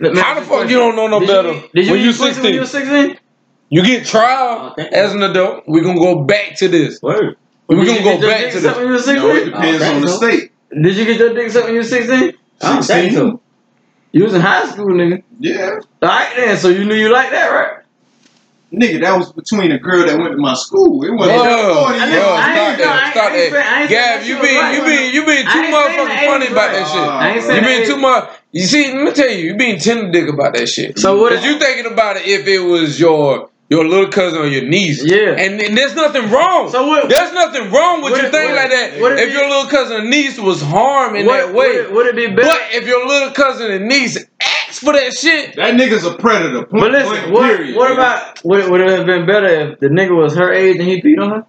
Let How the you a fuck you don't know no Did better? You, did you when eat you pussy when you were 16, 16? you get trial Okay. as an adult. We're gonna go back to this. Word. We're gonna go back to sucked this. when you were You know, it depends Oh, on the so. state. Did you get your dick sucked when you were 16? I don't think 16. so. You was in high school, nigga. Yeah. Alright then, so you knew you liked that, right? Nigga, that was between a girl that went to my school. It wasn't Bro, 40 I bro, stop ain't- no, I that, ain't- stop I ain't that. ain't saying Gav, that you been you right. being, you being I too ain't saying the motherfucking funny about that shit. You been too much. You see, let me tell you, you being tender dick about that shit. So what- Cause you thinking about it if it was your your little cousin or your niece. Yeah. And, and there's nothing wrong. So what- There's nothing wrong with Would you it- thinking like that. would it if your little cousin or niece was harmed in Would- that way. would it- would it be better- But if your little cousin and niece asked for that shit, That nigga's a predator. Point But listen, blank, what, period, what about would it, would it have been better if the nigga was her age and he beat on her?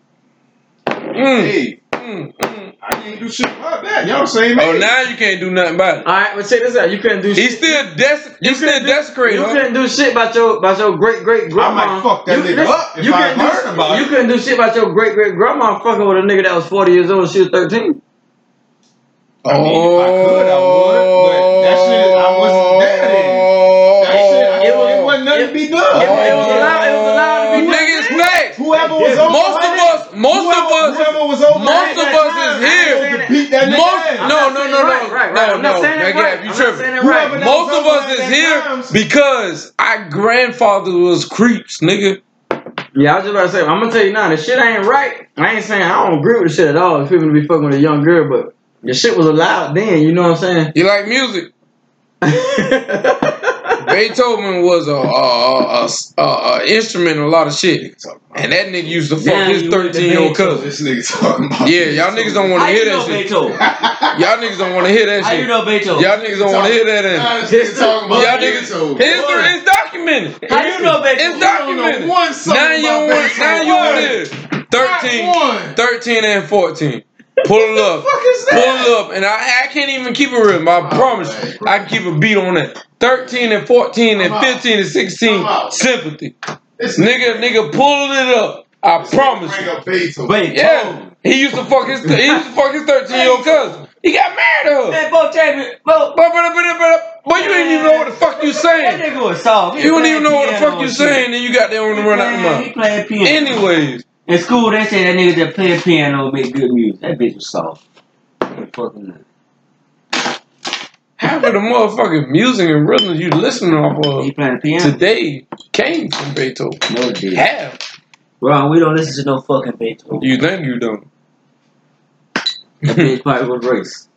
mm, Hey, mm, mm. I can't do shit about that. Y'all the same oh age. now you can't do nothing about it. All right, but check this out. You couldn't do. He shit. still des- you still couldn't desecrate You her. couldn't do shit about your about your great great grandma. I might fuck that you, nigga listen, up if you I couldn't do, heard about You it. You couldn't do shit about your great great grandma fucking with a nigga that was forty years old. and She was thirteen. I mean, if nothing to be done. It, was- oh. it was allowed. It was allowed to be. Oh, niggas facts. Whoever was over Most of us, most of us, whoever was over most of us is here. Beat that nigga Most ass. no I'm no no no right, right, no right. I'm not no. saying that Now, right. Gab, you tripping. saying that Whoever right. Most of us is here because our grandfather was creeps, nigga. Yeah, I was just about to say. I'm gonna tell you now. The shit ain't right. I ain't saying I don't agree with the shit at all. If people to be fucking with a young girl, but the shit was allowed then. You know what I'm saying? You like music? saying? Beethoven was a, a, a, a, a instrument in a lot of shit, and that nigga used to fuck Now his you with the 13 year old cousin. This nigga talking about. Yeah, y'all niggas don't want to hear that shit. Y'all niggas don't want to hear that How you shit. know Beethoven? Y'all niggas don't want to hear that. Nah, In. this talking about Y'all niggas, Beethoven. history is documented. How you know Beethoven? It's documented. one song Now you about want, now Beethoven. want it. 13, 13 and 14. Pull it up. fuck is that? Pull it up. And I, I can't even keep it real, but I promise you, I can keep a beat on it. 13 and 14 and 15 and 16, sympathy. This Nigga, nigga, pull it up. I promise Bring you. up Beethoven. Beethoven. Yeah. He used to fuck his he used to fuck his 13 year old cousin. He got married to her. Man, Bo Champion, But, but, but, but, but you ain't even know what the fuck you that saying. nigga was soft. You don't even know what the fuck you and saying, and you got there on the run out the playing- He mouth. playing piano. Anyways, In school, they say that nigga that play a piano make good music. That bitch was soft. He fucking. half of the motherfucking music and rhythms you listening off of He playing the piano. today came from Beethoven. No, it did. Half. We don't listen to no fucking Beethoven. You think you don't? That bitch probably was race.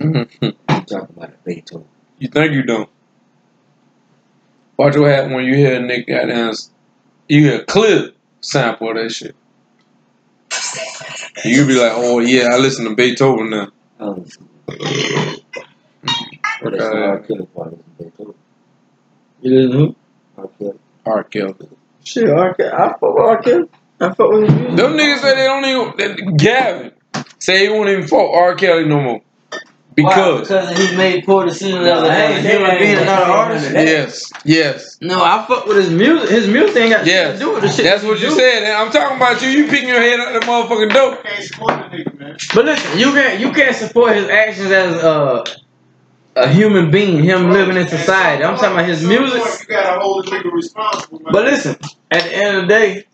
you I'm talking about a Beethoven. You think you don't? Watch what happen when you hear a nigga goddamn, you hear a clip sample that shit. You be like, oh yeah, I listen to Beethoven now. Oh, what is the R. Kelly part of Beethoven? you listen to who? R. Kelly. R. Kelly. Shit, R. Kelly. I fuck with R. Kelly. I fuck with his music. Them niggas say they don't even. That, Gavin say he won't even fuck R. Kelly no more Why? because Because he made poor decisions as a I ain't human never being, been not an another artist. yes, yes, No, I fuck with his music. His music ain't got shit yes. to do with the shit. That's what you do. said. And I'm talking about you. You picking your head out the motherfucking dope. Can't support the nigga, man. But listen, you can't you can't support his actions as a a human being, him living in society. I'm talking about his music. You gotta hold the nigga responsible, man. But listen, at the end of the day,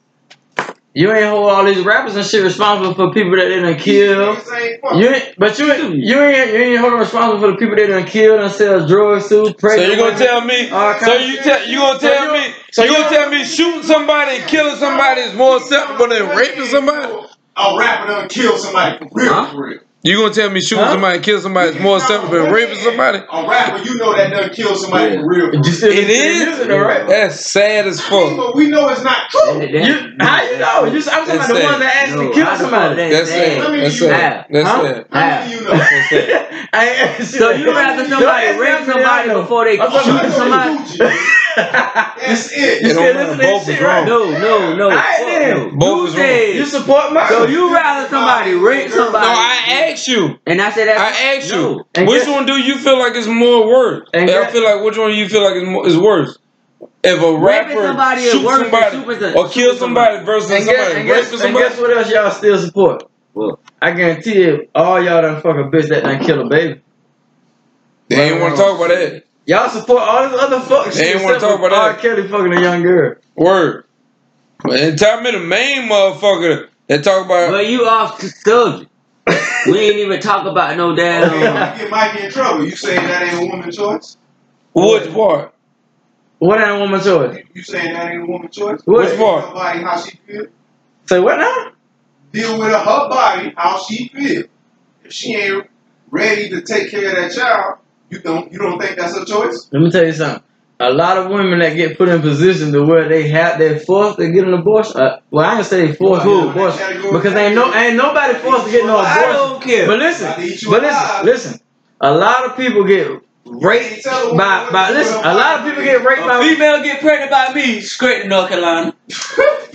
you ain't hold all these rappers and shit responsible for people that they done kill. These niggas ain't fucking- You ain't, but you ain't, you ain't, you ain't holding responsible for the people that done killed and sell drugs to. So pregnant you gonna tell me? So you of tell you gonna tell you- me? so you you- gonna tell me shooting somebody and killing somebody is more acceptable than raping somebody? A rapper done killed somebody for real, Huh? for real. You gonna tell me shooting Huh? somebody and killing somebody is more acceptable than raping somebody? A rapper, you know that done kill somebody for real. For You real. still It listen to is? music though. That's sad as I mean, fuck. but we know it's not true. That- You, how you know? You, I'm talking about That's the sad. ones that actually No, kill how somebody. that- That's sad. That's sad. That's sad. How many of you know? I ain't- So you rather somebody rape somebody before they I'm shoot somebody? That's it. You It still don't listen to this Both shit, is right? wrong. No, no, no. Alright Fuck then. no. Both you is wrong. said, You support my. so you rather somebody rape somebody? No, I asked you. and I said that. I asked you. no. And Which guess- one do you feel like is more worse? And I feel like which one do you feel like is more, is worse? If a Raping rapper somebody is shoot worse somebody shooting- or kill somebody somebody. versus and guess, somebody and, guess, raping and guess what else y'all still support? Well, I guarantee you, all y'all done fuck a bitch that done kill a baby. They ain't want to talk about that. Y'all support all this other fuck They shit. ain't wanna talk about R. that. Kelly fucking a young girl. Word. But and tell me the main motherfucker that talk about But you off the subject. we ain't even talk about no Okay, damn. you get Mikey in trouble. You saying that ain't a woman's choice? which part. What ain't a woman's choice? You saying that ain't a woman's choice? What? Which part? Her body, how she feel. Say what now? Deal with her body, how she feel. If she ain't ready to take care of that child, you don't you don't think that's a choice? Let me tell you something. A lot of women that get put in position to where they have they're forced to get an abortion. Uh, well, I ain't say they forced to Well, yeah, abortion because ain't no ain't nobody forced to get no I abortion. don't care. But listen, but listen, listen. A lot of people get raped a by by to do with listen. A lot of people get raped A by. female get pregnant by me, straight to North Carolina.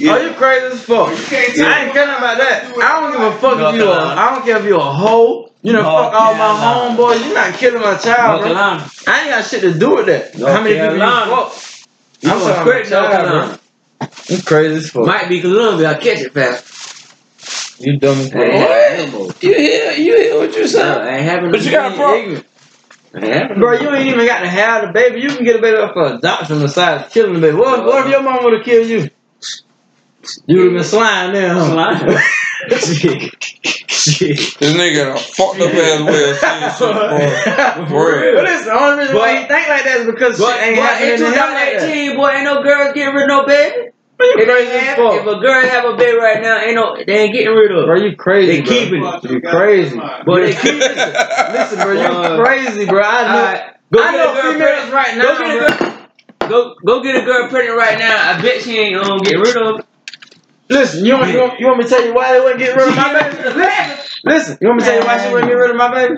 Are you crazy as fuck? You can't tell I ain't a caring about that. to do with I don't give a body. fuck if you a. North I don't care if you a hoe. You know, North fuck all my Carolina. homeboys. You not killing my child, North bro. Carolina. I ain't got shit to do with that. North How many people you Carolina. fuck? You I'm going talking straight to North Carolina. You crazy as fuck. Might be Columbia, I catch it fast. You dumb as fuck. What? You hear? You hear what you No, said? I ain't having But you got a problem. Ignorant. I ain't having Bro, you ain't even got to have the baby. You can get a baby up for adoption besides killing the baby. What, what if your mom would have killed you? You would have been slime then, huh? Slime. Shit. Shit. This nigga got fucked up ass way of saying shit. For real. But listen, the only reason why But- he think like that is because But, shit ain't but happening in to like 2018, boy, ain't no girls getting rid of no baby. You If, crazy they as have, fuck. if a girl have a baby right now, ain't no, they ain't getting rid of. Bro, her. you crazy, They bro. keeping it. Watch You crazy. mind. But they keep it. Listen, bro, you Uh, crazy, bro. I know. Alright, go I get know a girl females pregnant. right now, Go get a girl. Go, go get a girl pregnant right now. I bet she ain't gonna get rid of. her. Listen, you want, you, want, you want me to tell you why they wouldn't get rid of my baby? Listen, listen, you want me to tell you why she wouldn't get rid of my baby?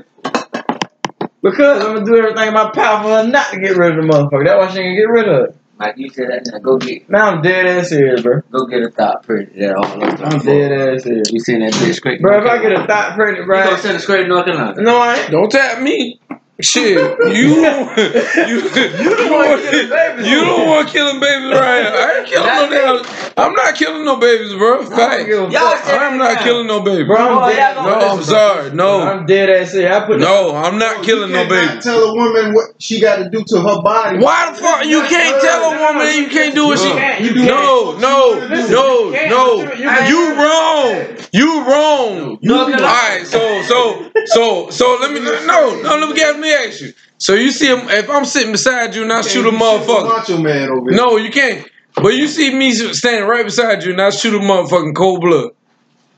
Because I'm gonna do everything in my power for her not to get rid of the motherfucker. That's why she ain't gonna get rid of it. Like you said that now. Go get, Now I'm dead ass serious, bro. go get a thought pregnant. That all. I'm dead ass serious. You seen that bitch straight? to Bro, if I get a thought pregnant, you bro. gonna send her straight to North Carolina? No, I ain't. Don't tap me. Shit, you you you, the one want- killing babies. You don't want killing babies right now. I ain't killing no damn. I'm not killing no babies, bro. Fact. I'm not killing no babies. Bro, I'm dead. No, I'm sorry. No, I'm dead ass serious. I put no, I'm not killing no you cannot babies. tell a woman what she got to do to her body. Why the fuck you can't tell a woman that you can't do what she? Can't. You No, can't. no, Listen, no, no. you- you- You wrong. You wrong. You North All Carolina. right, so so so so let me no no let me get me you. So you see him if I'm sitting beside you and I shoot a motherfucker. Macho man over here. No, you can't. But you see me standing right beside you and I shoot a motherfucking cold blood.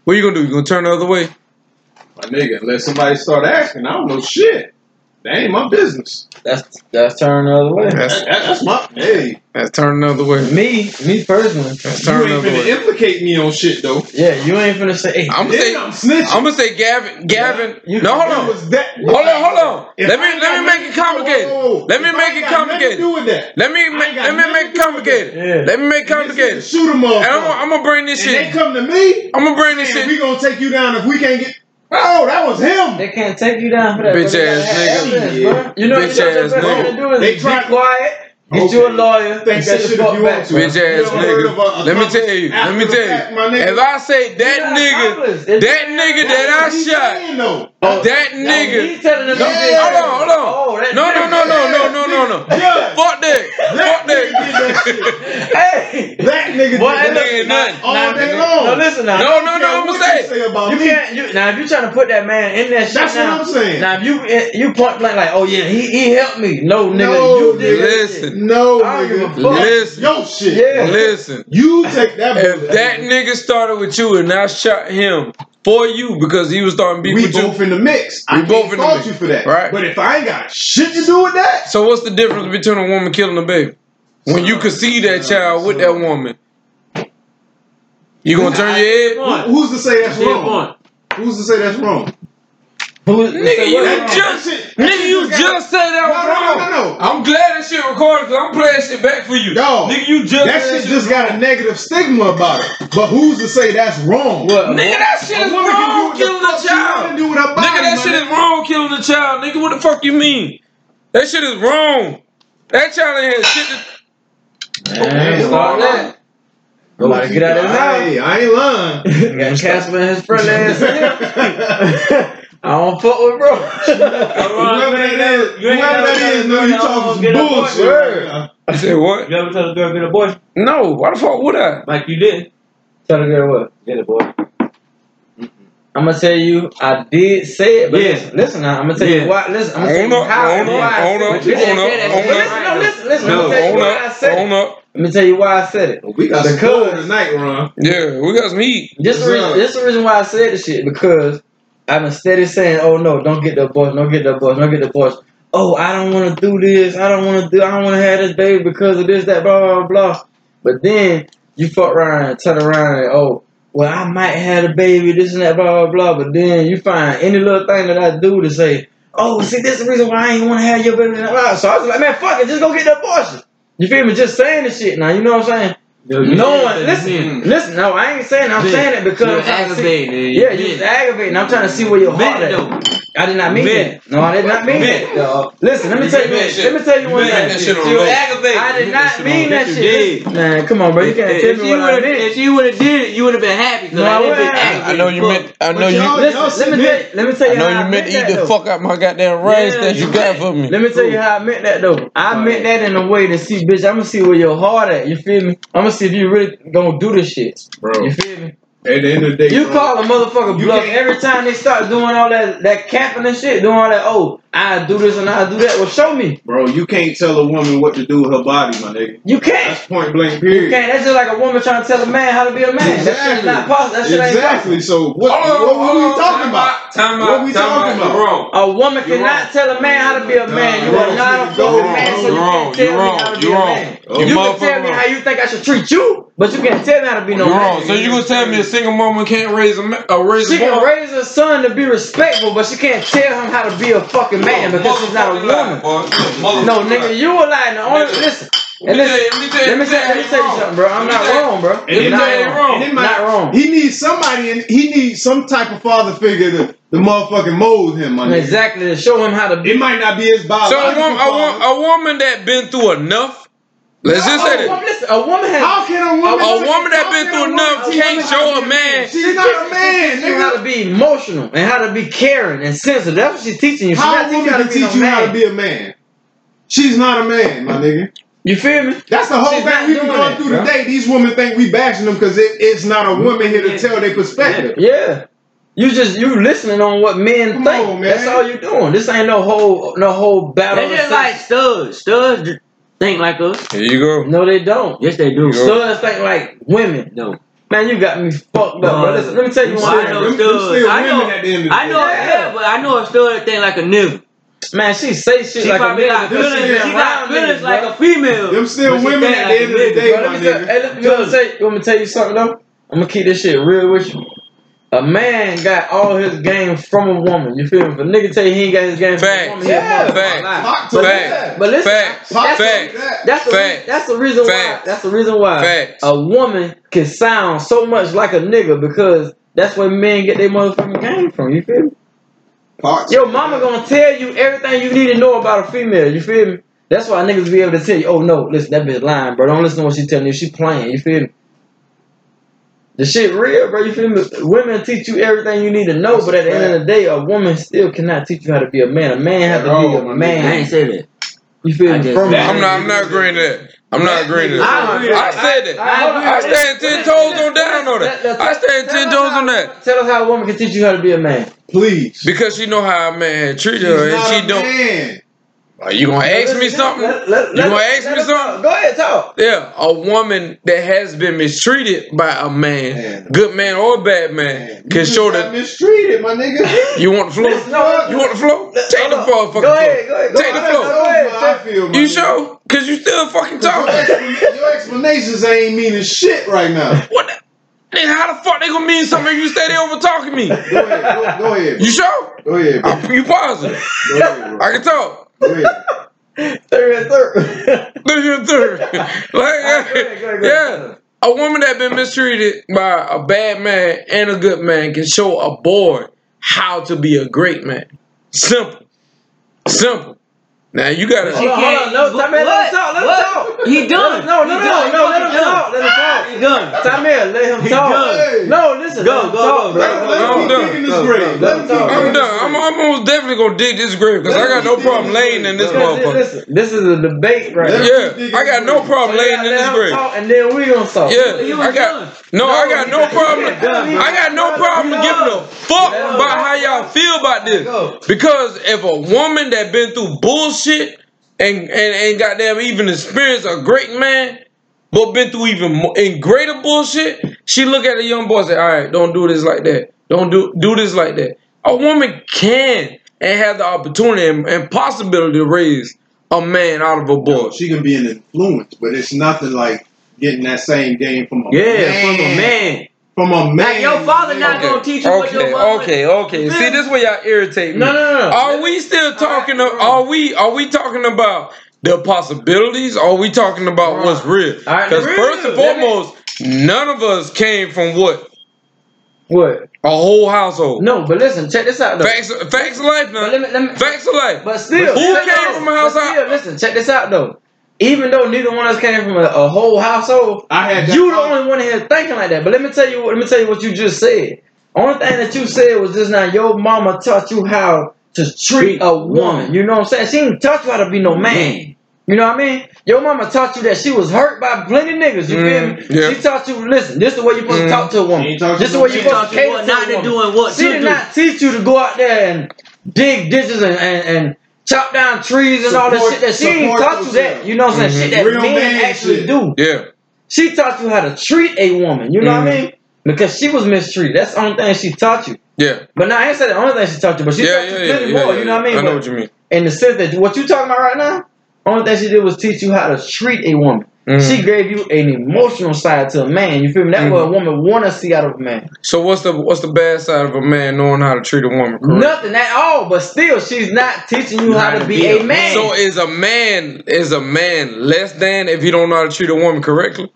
What you gonna do? You gonna turn the other way? my nigga. Unless somebody start asking, I don't know shit. That ain't my business. That's that's turn the other way. That, that- that's my hey. That's turn the other way. Me, me personally. That's You turn the ain't other finna way. implicate me on shit though. Yeah, you ain't finna say. Hey, I'm gonna say I'm snitching. I'm gonna say Gavin Gavin. You- No, hold on. was that. Hold on, hold on. If Let me let me make nothing it to complicated. whoa, whoa, whoa. Let me If make ain't it got complicated. do with that. Let me I make ain't got let me nothing make to it complicated. Yeah. Let me make it And complicated. Shoot a And I'm gonna, I'm gonna bring this and they shit. come to me. I'm gonna bring this shit. we gonna take you down if we can't get. Oh, that was him. They can't take you down for that. Bitch bro. They gotta ass have nigga. evidence, Yeah. You know, Bitch you know what ass the best nigga. thing to do is They be try- quiet, get you a lawyer, Think and that sit the shit if you back. want to. Bitch ass ever nigga. a- a Let me tell you. Let me tell you. my nigga? If I say that not nigga, that nigga That's that I shot, saying, though. Oh, that No, nigga. he's telling them Yeah. he did Hold on, hold on. Oh, No, no, no, no, no, no, no, no. Fuck that. Fuck That nigga did that that. Hey, That nigga Boy, did look, that nigga nothing. all day long. No, listen now. No, no, no, I'ma say you You can't. Now, if you're trying to put that man in that shit, That's what I'm saying. Now, if you you point blank like, oh yeah, he, he helped me. No, nigga, you did that listen. Shit. No, I don't give a nigga. fuck. Listen. Yo, shit. Yeah. Listen. You take that If bullet. that nigga started with you and I shot him for you because he was starting beef we with both you. in the mix. I We can't both in the fault mix. you for that. Right. But if I ain't got shit to do with that, So what's the difference between a woman killing a baby? When you could see that child with that woman, you gonna turn your head? who- who's to say that's wrong? Who's to say that's wrong? Who, Nigga, you That- that just, shit- that nigga, you just said that was no, wrong. no, no, no. I'm glad that shit recorded because I'm playing shit back for you. Dog, nigga, you just that said shit just got a negative stigma about it. But who's to say that's wrong? What? Nigga, that shit is woman can do wrong what the killing fuck a child. do with her body, Nigga, that my shit is wrong killing a child. Nigga, what the fuck you mean? That shit is wrong. That child ain't had shit to. Man, stop that. Nobody get out of his I house. ain't, I ain't lying. Got Casper and his friend ass in here. I don't fuck with bro. Whoever that is, You whoever never that is, told know you girl talking some get a bullshit. boyfriend. right now. I said what? You ever tell a girl get a boy? No. Why the fuck would I? Like you did. Tell the girl what? Get a boy. Mm-hmm. I'm gonna tell you, I did say it, but Yeah. listen, listen now, I'm gonna tell Yeah. you why. Listen, I'm gonna tell you up, how and own why. up, I own up, it. But you own up, say that own up. Listen, listen, listen. No, I'm gonna tell you Own up, said own up. Let me tell you why I said it. We got some Because- cold tonight, Ron. Yeah, we got some heat. This the What's reason. up? This the reason why I said this shit because I've been steady saying, "Oh no, don't get the boys, don't get the boys, don't get the boys." Oh, I don't want to do this. I don't want to do. I don't want to have this baby because of this, that, blah, blah, blah. But then you fuck around turn around and oh, well, I might have a baby, this and that, blah, blah, blah. But then you find any little thing that I do to say, oh, see, this is the reason why I ain't want to have your baby. So I was like, man, fuck it, just go get the abortion. You feel me? Just saying the shit now. You know what I'm saying? No one, listen, listen. No, I ain't saying. I'm saying it because you're I'm trying to see. aggravating. Yeah, you're aggravating. I'm trying to see where your heart though. I did not mean Bitch. that. No, I did not mean Bitch. that, dog. Listen, let me You tell you. shit. Let me tell you one You meant thing. that shit on You road. aggravating. I did You not that mean shit that shit. Yes, Man, come on, bro. You can't If tell me she what I would've- meant. If she would have did it, you would have been happy. No, I I didn't been I- I know you meant. I know you. Listen, let me tell you. Let me tell I you know how you I meant meant to eat the fuck out my goddamn rice that you you got for me. Let me tell you how I meant that though. I meant that in a way to see, bitch. I'm gonna see where your heart at. You feel me? I'm gonna see if you really gonna do this shit. Bro, You feel me? At the end of the day, You bro, call a motherfucker bluff every time they start doing all that that capping and shit, doing all that. Oh, I do this and I do that. Well, show me. bro, you can't tell a woman what to do with her body, my nigga. You can't. That's point blank. Period. You can't. That's just like a woman trying to tell a man how to be a man. That shit is not possible. That shit ain't exactly. So what? Hold on, what were hold we talking time about? out, Time What out. we time talking out. about? You're wrong. A woman You're cannot wrong. tell a man how to be a man. Nah, You you're not a You're fucking man, so You're wrong. can't tell You're me wrong. how to be You're a wrong. man. Oh. You You can tell me how you think I should treat you, but you can't tell me how to be no You're man. wrong. So you gonna tell me a single woman can't raise a ma- uh, raise She a can raise her son to be respectful, but she can't tell him how to be a fucking man because she's not a Motherfucking lie, woman. boy. No, nigga, you a lie. The only Nigga. listen. Let And me tell listen, you. Let me tell you. let me tell, let me tell you wrong. something, bro. I'm Let not tell wrong, bro. And You're it not wrong. and might- Not wrong. He needs somebody, and he needs some type of father figure to, to motherfucking mold him, my nigga. Exactly to show him how to be. It might not be his So a biological woman, a, father. woman, a woman that been through enough. Let's just say a that. listen, a woman has. How can a woman? A woman that been through enough can't show a man. She's not a man, She teaching you how to be emotional and how to be caring and sensitive. That's what she's teaching you. She's How a woman can teach you how to be a man? She's not a man, my nigga. You feel me? That's the whole She's thing we've been doing going through bro. today. These women think we bashing them because it, it's not a woman here to tell their perspective. Yeah. You just you listening on what men Come think. on, man. That's all you doing. This ain't no whole no whole battle. They just like studs. Studs j- think like us. Here you go. No, they don't. Yes, they do. You go. Studs think like women. No. Man, you got me fucked up, bro. Listen, let me tell you why. I know Them- them studs. still I know. at the end of the I know. day. Yeah, but I know a stud think like a nigga. Man, she say shit She like a probably nigga. got feelings. been She got feelings like a female. Them still but she women think at like the end a of the nigga. day, Bro, my let me tell, nigga. hey, let, you, want me to tell, you want me to tell you something though? I'm gonna keep this shit real with you. A man got all his game from a woman. You feel me? If a nigga tell you he ain't got his game from a woman, Yeah. motherfucker. Facts. Lie. But, Facts. but listen, Facts. that's, Talk Facts. that. that's the Facts. that's the reason why that's the reason why Facts. a woman can sound so much like a nigga because that's where men get their motherfucking game from. You feel me? Parts. Your mama gonna tell you everything you need to know about a female. You feel me? That's why niggas be able to tell you, oh no, listen, that bitch lying, bro. Don't listen to what she telling you. She playing. You feel me? The shit real, bro. You feel me? Women teach you everything you need to know, That's but at the end of the day, a woman still cannot teach you how to be a man. A man has to be a my I ain't say that. You feel me? From I'm not. I'm not agreeing that. I'm not agreeing to that. I. I said that. I- hold on. I stand ten toes on down on that. I stand ten toes on that Tell us how a woman can teach you how to be a man. Please. because she know how a man treat treated She's her, and not she a don't. man. Are you gonna ask me something? Let- let- You let- gonna ask me something? Go ahead, talk. Yeah, a woman that has been mistreated by a man, Man. good man or bad man, Man, can you show just that. mistreated, my nigga. You want the floor? No, You want the floor? Take the hold on. motherfucking Go floor. ahead, go ahead. Take the floor. Go ahead. How feel, You nigga. sure? Cause you still fucking talking. your explanations ain't meaning shit right now. What? The, nigga, how the fuck they gonna mean something if you stay there over talking me? Go ahead. Go, go ahead. Bro. You sure? Go ahead. Bro. I, you positive? Go ahead, bro. I can talk. Third and third. Look at third. Like, go ahead, go ahead, go ahead. yeah. A woman that been mistreated by a bad man and a good man can show a boy how to be a great man. Simple. Simple. Now you gotta. She Hold on, can't- hold on. No, what- Tommy, let him talk. Let him talk. He done. No, no, He no, done. no. Let him done. talk. Let him talk. He done. Tamir, let him He talk. done. No, listen. Go, go, talk, go. bro. Let him, let I'm him done. keep this grave. go. Let him keep I'm I'm done. I'm, grave. I'm most definitely gonna dig this grave because I got no problem laying in this motherfucker. listen, this is a debate right Let now. Yeah, I got no problem laying in this grave. and then we gonna talk. Yeah, I got done. No, I got no problem. he got done, I got no problem giving a fuck about how y'all feel about this. Because if a woman that been through bullshit and and and goddamn even experienced a great man, but been through even more, in greater bullshit, she look at a young boy and say, "All right, don't do this like that. Don't do do this like that." A woman can and have the opportunity and, and possibility to raise a man out of a boy. She can be an influence, but it's nothing like getting that same game from a Yeah, man. from a man. From a man. Like your father not gonna teach you what your Okay, okay, okay. You See, feel this way y'all irritate me. No, no, no, no. Are we still talking? All right, of, are we? Are we talking about the possibilities? Or are we talking about Bro. what's real? Because real. first and Let me- foremost, none of us came from what What? a whole household. No, but listen, check this out though. Facts, facts of life, But let me, let me, Facts of life. but still, Who still, came from a house but still, Listen, check this out though. Even though neither one of us came from a, a whole household, I had you the only one here thinking like that. But let me tell you, let me tell you what you just said. Only thing that you said was just now your mama taught you how to treat Treat a woman. woman. You know what I'm saying? She didn't taught you how to be no man. You know what I mean? Your mama taught you that she was hurt by plenty niggas. You Mm, feel me? yeah. She taught you, listen, this is the way you're supposed Mm. to talk to a woman. ain't taught you This is the way you're supposed to Taught cater what to not a to woman. do and what She did do. not teach you to go out there and dig ditches and, and, and chop down trees and all that shit that she ain't taught you that. You know what I'm saying? Mhm. Shit that Real men man actually shit. do. Yeah. She taught you how to treat a woman. You know what I Mhm. mean? Because she was mistreated. That's the only thing she taught you. Yeah. But now I ain't saying the only thing she taught you, but she Yeah, taught yeah, you yeah, plenty yeah, more. yeah, you know what I mean? I know But what you mean. in the sense that what you talking about right now, only thing she did was teach you how to treat a woman. Mhm. She gave you an emotional side to a man. You feel me? That's Mhm. what a woman want to see out of a man. So what's the what's the bad side of a man knowing how to treat a woman? Correct? Nothing at all. But still, she's not teaching you how, to be, a man. So is a man is a man less than if you don't know how to treat a woman correctly?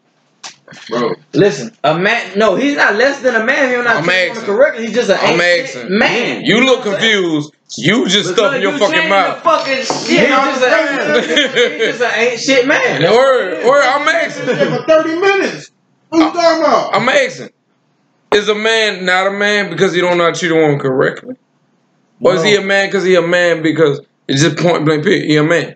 Bro. Listen, a man. No, he's not less than a man. He's not treating asking. correctly. He's just an I'm ain't asking. shit man. You look what I'm saying? confused. You just stuffing your you fucking mouth. Fucking He's shit. just, a, he's just an ain't shit man. That's what it Word, is. word, I'm asking. For 30 minutes. You talking about? I'm asking. Is a man not a man because he don't know how to treat a woman correctly? Or is he a man because he a man because it's just point blank period? He a man.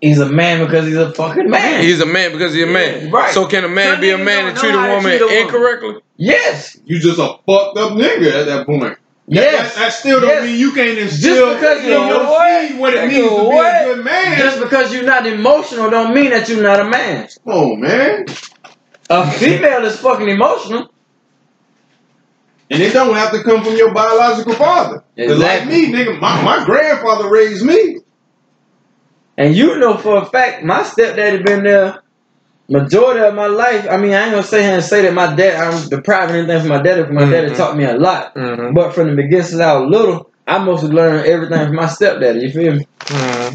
He's a man because he's a fucking man. He's a man because he's a man. Yeah, right. So can a man Some be a man and treat a to woman treat a woman. incorrectly? yes. You just a fucked up nigga at that point. Yes. That, that still don't Yes. mean you can't instill because in you your know what? seed what it means to be what? a good man. Just because you're not emotional don't mean that you're not a man. Come on, man. A female is fucking emotional. And it don't have to come from your biological father. 'Cause like me, nigga, my, my grandfather raised me. And you know for a fact, my stepdaddy been there majority of my life. I mean, I ain't gonna say here and say that my dad, I'm depriving anything from my daddy, because my daddy Mhm. taught me a lot. Mm-hmm. But from the beginning since I was little, I mostly learned everything from my stepdaddy. You feel me? Mm-hmm.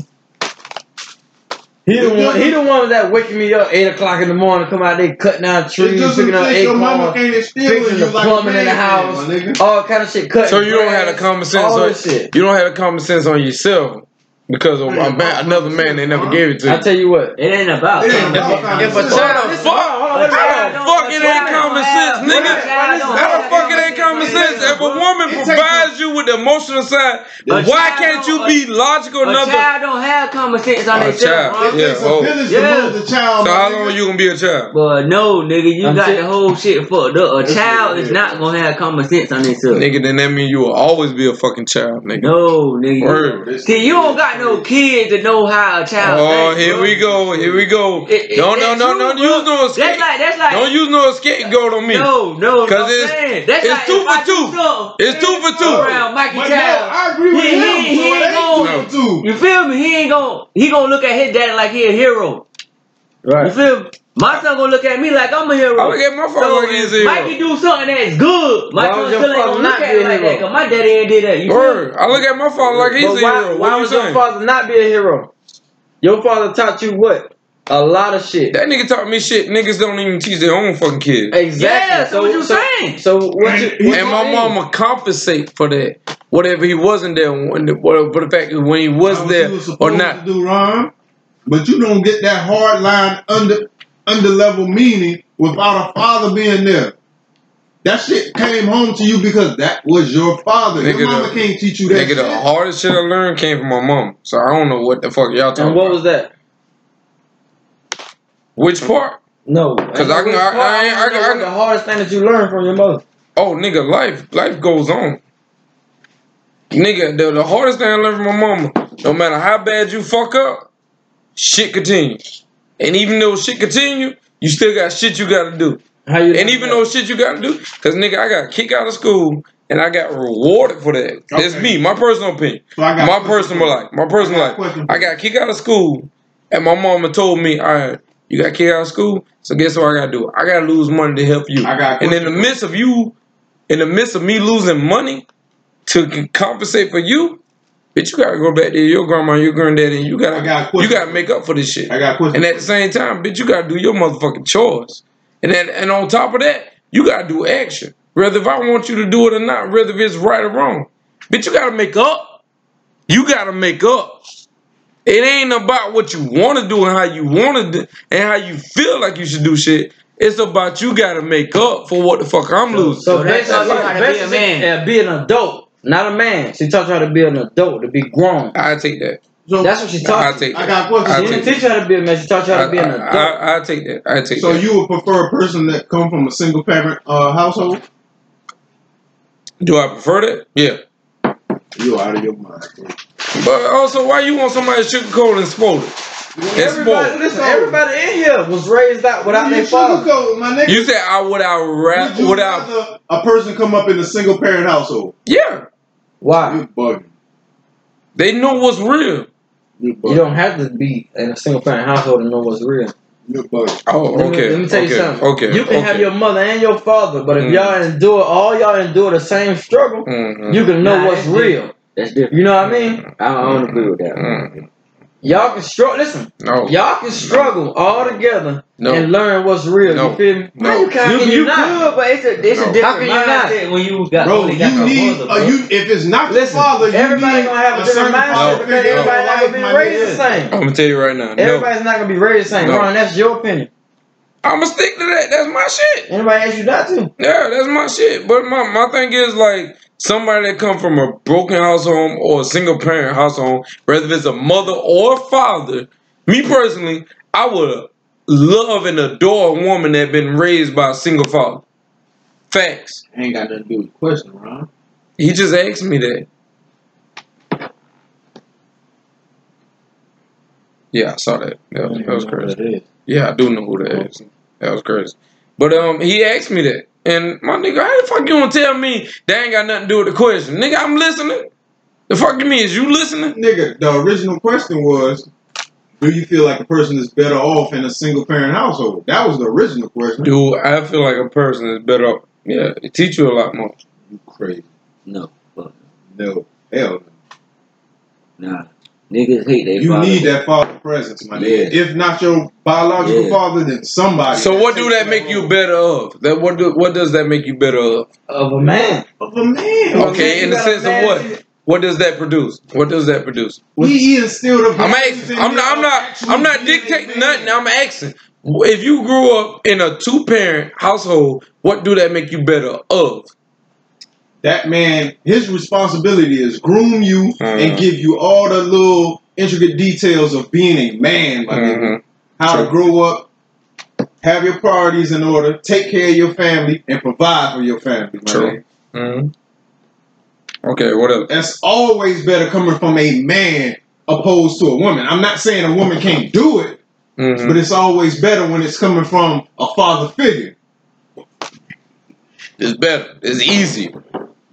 He the one. He the one that waking me up eight o'clock in the morning, come out there cutting down trees, doesn't picking up think your mama acorns, can't instill in fixing you the like plumbing in the house, my all kind of shit. Cutting So you don't have a common sense all on shit. you don't have the common sense on yourself because of a man, another man they never gave it to I you. tell you what. It ain't about It ain't about common If a child, What the fuck? hold on, hold on, let me- How child the fuck it ain't common sense, nigga? child don't How the fuck it ain't common sense? If a woman It takes provides you with the emotional side, A why can't you be logical A enough to? child don't have common sense on oh, A themselves, child, bro. It Yeah, takes oh. a village Yeah. the child. So my how nigga. long you gonna be a child? But no, nigga, you I'm got saying- the whole shit fucked up. A That's child is is. not gonna have common sense on themselves. Nigga, then that mean you will always be a fucking child, nigga. No, nigga. Word. This See, you don't got no crazy. kid to know how a child Oh, thinks, here bro. we go. Here we go. It- it- Don't, no, no, don't use no escape. That's like that's like Don't use no scapegoat on me. no, no, 'Cause I'm it's- saying. That's it's like two for two. It's two for two. around Mikey But Child. no, I agree with He- him. he- so he ain't ain't gonna- two for two. You feel me? He ain't gonna he gonna look at his daddy like he a hero. Right. You Right. feel me? My son gonna look at me like I'm a hero. I look at my father so like he's if a Mikey do something that's good, my Why son still ain't gonna look at be it a like that. Cause my daddy ain't did that. You feel me? Word. I look at my father like he's But a why, hero. why What you was your father not be a hero? Your father taught you what? A lot of shit. That nigga taught me shit. Niggas don't even teach their own fucking kids. Exactly. Yeah, so what you so, saying? So what you? And what And my mean? mama compensate for that. whatever he wasn't there, when the, what, but the fact is when he was How there you or not. To do wrong, but you don't get that hard line under under level meaning without a father being there. That shit came home to you because that was your father. Nigga, your mama the- can't teach you that Nigga, shit. the hardest shit I learned came from my mom. So I don't know what the fuck y'all talking about. And what about. was that? Which part? No, 'Cause I can- I- I- I- I- I- the hardest thing that you learned from your mother. Oh, nigga, life life goes on. Nigga, the, the hardest thing I learned from my mama, no matter how bad you fuck up, shit continues. And even though shit continue, you still got shit you gotta do. How you? And even though shit you gotta do, cause nigga, I got kicked out of school and I got rewarded for that. That's me, my personal opinion. So I My personal life. My personal I life. I got kicked out of school and my mama told me, all right, you got kicked out of school, so guess what I gotta do? I gotta lose money to help you. I got and in the midst of you, in the midst of me losing money to compensate for you, bitch, you gotta go back to your grandma, your granddaddy, and you gotta got you gotta make up for this shit. I got. And at the same time, bitch, you gotta do your motherfucking chores. And then and on top of that, you gotta do action. Whether if I want you to do it or not, whether if it's right or wrong. Bitch, you gotta make up. You gotta make up. It ain't about what you wanna do and how you wanna do and how you feel like you should do shit. It's about you gotta make up for what the fuck I'm losing. So So that basically, taught you how to be a man. yeah, be an adult, not a man. She taught you how to be an adult, to be grown. I take that. so, That's what she I taught you. take I got a question. She for you. didn't teach you how to be a man. She taught you how to be an I, adult. I, I take that. I take So that. So you would prefer a person that come from a single parent uh, household? Do I prefer that? Yeah. You out of your mind. bro. But also, why you want somebody sugarcoat and spoil it? It's everybody, spoiled. listen, everybody in here was raised out without You their father. sugarcoat, my nigga. You said I would I rap Would you without rather a person come up in a single parent household? yeah. Why? You bugging. They know what's real. You bugging. You don't have to be in a single parent household to know what's real. You bugging. Oh, Let me, okay. let me tell okay. you something. Okay. You can okay. have your mother and your father, but if Mm. y'all endure, all y'all endure the same struggle, Mhm. you can know Nah, what's that's real. That's different. You know what I mean? I don't, I don't agree with that. Mhm. Y'all can struggle. Listen, No. y'all can struggle all together No. and learn what's real. No. You feel me? No. How you, how You, can you, you, could, but it's a it's No. a different How can you not? mindset when you got Bro, only got you your need mother, uh, bro. you if it's not your Listen, father, you everybody need gonna have a a different certain mindset father because figure in everybody your not gonna be my raised nigga. the same. I'm gonna tell you right now. No. Everybody's not gonna be raised the same. No. Ron, that's your opinion. I'm gonna stick to that. That's my shit. Anybody ask you not to? Yeah, that's my shit. But my, my thing is like somebody that come from a broken household or a single parent household, whether it's a mother or a father. Me personally, I would love and adore a woman that been raised by a single father. Facts. Ain't got nothing to do with the question, Ron. He just asked me that. Yeah, I saw that. That was, that was crazy. Yeah, I do know who that is. That was crazy. But um, he asked me that, and my nigga, how the fuck you gonna tell me that ain't got nothing to do with the question, nigga? I'm listening. The fuck you mean? Is you listening? Nigga, the original question was, do you feel like a person is better off in a single parent household? That was the original question. Dude, I feel like a person is better. off- Yeah, it teach you a lot more. You crazy. No, fuck. No. Hell no. Nah. Niggas hate their You father. need that father presence, my nigga. Yeah. If not your biological Yeah. father, then somebody. So what do that make you better of? That what do what does that make you better of? Of a man. Of a man. Okay, in the sense of what? What does that produce? What does that produce? He instilled a I'm asking. I'm not. I'm not. I'm not dictating nothing. I'm asking. If you grew up in a two parent household, what do that make you better of? That man, his responsibility is groom you and Mhm. give you all the little intricate details of being a man, nigga. Mhm. How to grow up, have your priorities in order, take care of your family, and provide for your family, my True. Mhm. Okay. What else? That's always better coming from a man opposed to a woman. I'm not saying a woman can't do it, Mhm. but it's always better when it's coming from a father figure. It's better. It's easier.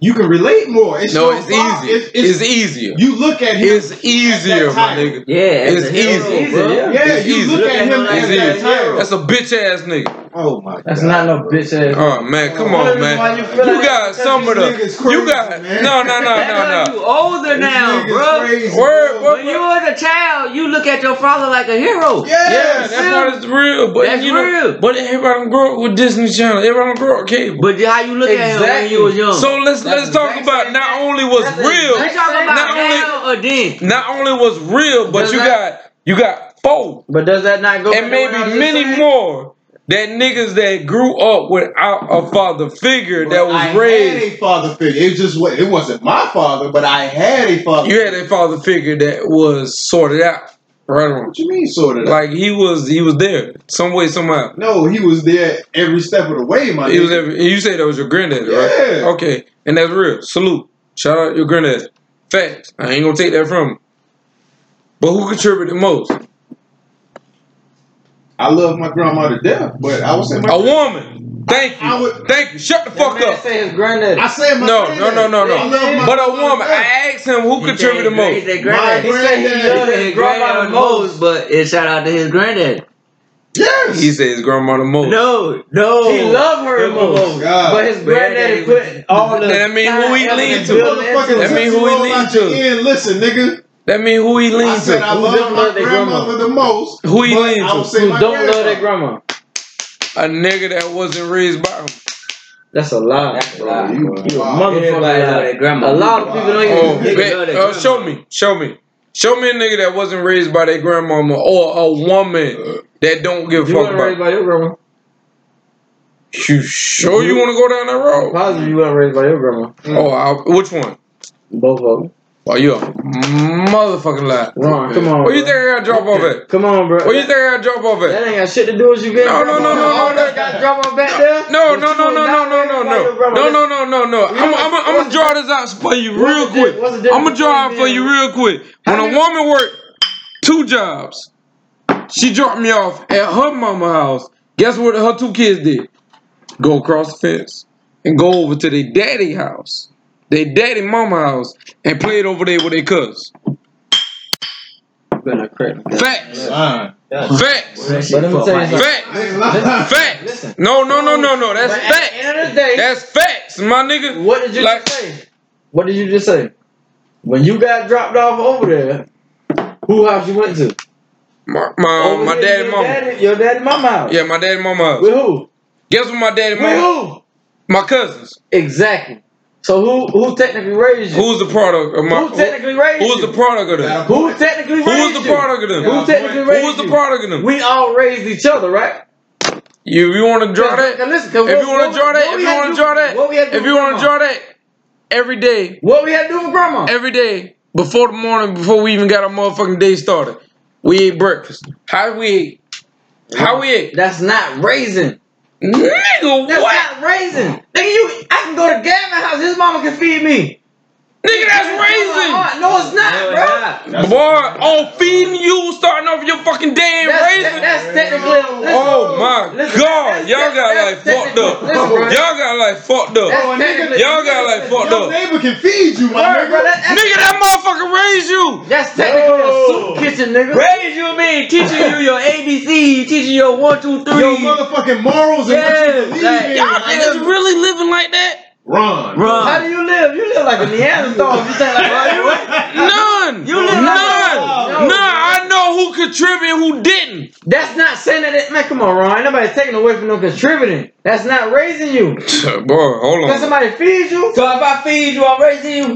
You can relate more. It's No, it's father. easier. It's, it's- It's easier. you look at him. It's easier, my nigga. Yeah, as It's a hero, easy, bro. yeah. Yeah, It's you easy. look at him Look as him that as hero. That's a bitch ass nigga. Oh my god. That's not no bitch ass. Oh man, come One on, of the reasons why man. you You like got some of these the. niggas crazy, You got man. no, no, no, That's no, 'cause no. you older This now, bro. crazy, Word, bro. When you was a child, you look at your father like a hero. Yeah, Yes. that's not as real. But That's you know, real. but everybody don't grow up with Disney Channel. Everybody don't grow up with cable. But how you look at him when Exactly. you was young? so let's That's let's talk about not only was real, we talking about Not only- now or then. not only was real, but you got you got four But does that not go? and back to what I maybe many saying? more that niggas that grew up without a father figure that was I raised. had a father figure. It just it wasn't my father, but I had a father. You had a father figure that was sorted out, right wrong. What you mean sorted out? Like he was, he was there some way, somehow. No, he was there every step of the way, my He was. Every, you say that was your granddad, right? Yeah. Okay, and that's real. Salute. Shout out your granddad. Facts. I ain't gonna take that from him. But who contributed most? I love my grandma to death, but I would say my A woman. Thank you. I would- Thank you. Shut the That fuck man up. say his granddaddy. I said my No, no, granddad. no, no, no. I love my But a woman. to. I asked him who contributed He most. said My granddad. He said he loved his grandma the most. but it shout out to his granddad. Yes. He said his grandma the most. No, no. He loved her the most. God. But his granddaddy put all the. That mean who he time, lean to. and building Motherfucking into That mean who he roll lean to. your. Listen, nigga. That mean who he I leans said I to. Who love my love grandma? grandmother the most. Who he leans to? Who don't love their grandma? A nigga that wasn't raised by him. That's a lie. That's a lie. You, you a Wow. motherfucker. Everybody love their grandma. A lot of people don't even. Oh, bet. love their Uh, grandma. show me. Show me. Show me a nigga that wasn't raised by their grandmama or a woman that don't give a You fuck weren't raised about. by your grandma. You sure you want to go down that road? Positive you weren't raised by your grandma. Oh, I, which one? Both of them. Oh, you a motherfucking lie. Ron, come on. Where you think I got to drop off at? Come on, bro. Where you think I got to drop off That ain't got shit to do with you getting No, no, no, no, no, All no. that got drop off back there. No, no, no, no, no, no, no, no, no, no, no, no, no. I'm, I'm gonna draw this out for you real quick. di- what's the I'm gonna difference draw out for you real quick. When a woman worked two jobs, she dropped me off at her mama house. Guess what her two kids did? Go across the fence and go over to their daddy house, their daddy mama house, and played over there with their cousins. Better not crack me. Facts. Facts. That shit But let me fuck tell you my something. Facts. I ain't lying. Facts. No, no, no, no, no. That's But at the facts. end of the day, That's facts, my nigga. what did you Like- just say? What did you just say? When you got dropped off over there, who house you went to? My my, Over my there, daddy your mama. Daddy, your daddy mama house. Yeah, my daddy mama house. With who? Guess what my daddy With who? My cousins. Exactly. So who who technically raised you? Who's the product of my? who technically raised Who was you? the product of them? Got Who technically Who raised was the product of them? Who technically Who raised was the product of them? We all raised each other, right? You you want to draw that? Cause listen, If you want to draw that, if you want to draw that, what we had to do if you want to draw that, every day, What we had to do with grandma? every day before the morning, before we even got our motherfucking day started, we ate breakfast. How we ate? How we ate? That's not raising. Nigga, That's what? not raising. Nigga, you, I can go to Gavin house. His mama can feed me. Nigga, that's raising. No, it's not, No, bro. it's not. Boy, oh, feeding you, starting off your fucking day and That's, raising. that, that's technically. Oh my listen, god, y'all got like fucked up. Y'all got like fucked up. Nigga, technically- Y'all got like fucked Your up. neighbor can feed you, my nigga. Nigga, that motherfucker raised you. That's technically a soup kitchen, nigga. Raise you mean teaching you your ABC, teaching you your one, two, three. Your motherfucking morals and Yeah, what you believe in. Y'all niggas really living like that? Run. Run. How do you live? You live like a Neanderthal. if you think like that. None. You live None. like that. None. I know who contributed, who didn't. That's not saying that. It, man, come on, Ron. Nobody's taking away from no contributing. That's not raising you. Boy, hold Can on. somebody feed you? So if I feed you, I'm raising you.